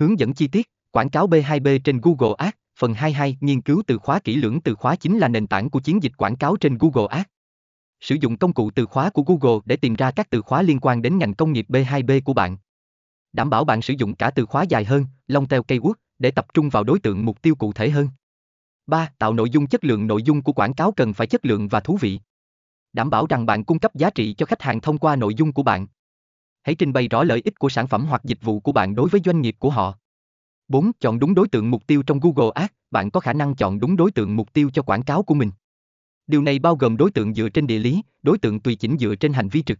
Hướng dẫn chi tiết, quảng cáo B2B trên Google Ads, phần 22, nghiên cứu từ khóa kỹ lưỡng từ khóa chính là nền tảng của chiến dịch quảng cáo trên Google Ads. Sử dụng công cụ từ khóa của Google để tìm ra các từ khóa liên quan đến ngành công nghiệp B2B của bạn. Đảm bảo bạn sử dụng cả từ khóa dài hơn, long tail keyword, để tập trung vào đối tượng mục tiêu cụ thể hơn. 3. Tạo nội dung chất lượng nội dung của quảng cáo cần phải chất lượng và thú vị. Đảm bảo rằng bạn cung cấp giá trị cho khách hàng thông qua nội dung của bạn. Hãy trình bày rõ lợi ích của sản phẩm hoặc dịch vụ của bạn đối với doanh nghiệp của họ. 4. Chọn đúng đối tượng mục tiêu trong Google Ads, bạn có khả năng chọn đúng đối tượng mục tiêu cho quảng cáo của mình. Điều này bao gồm đối tượng dựa trên địa lý, đối tượng tùy chỉnh dựa trên hành vi trực.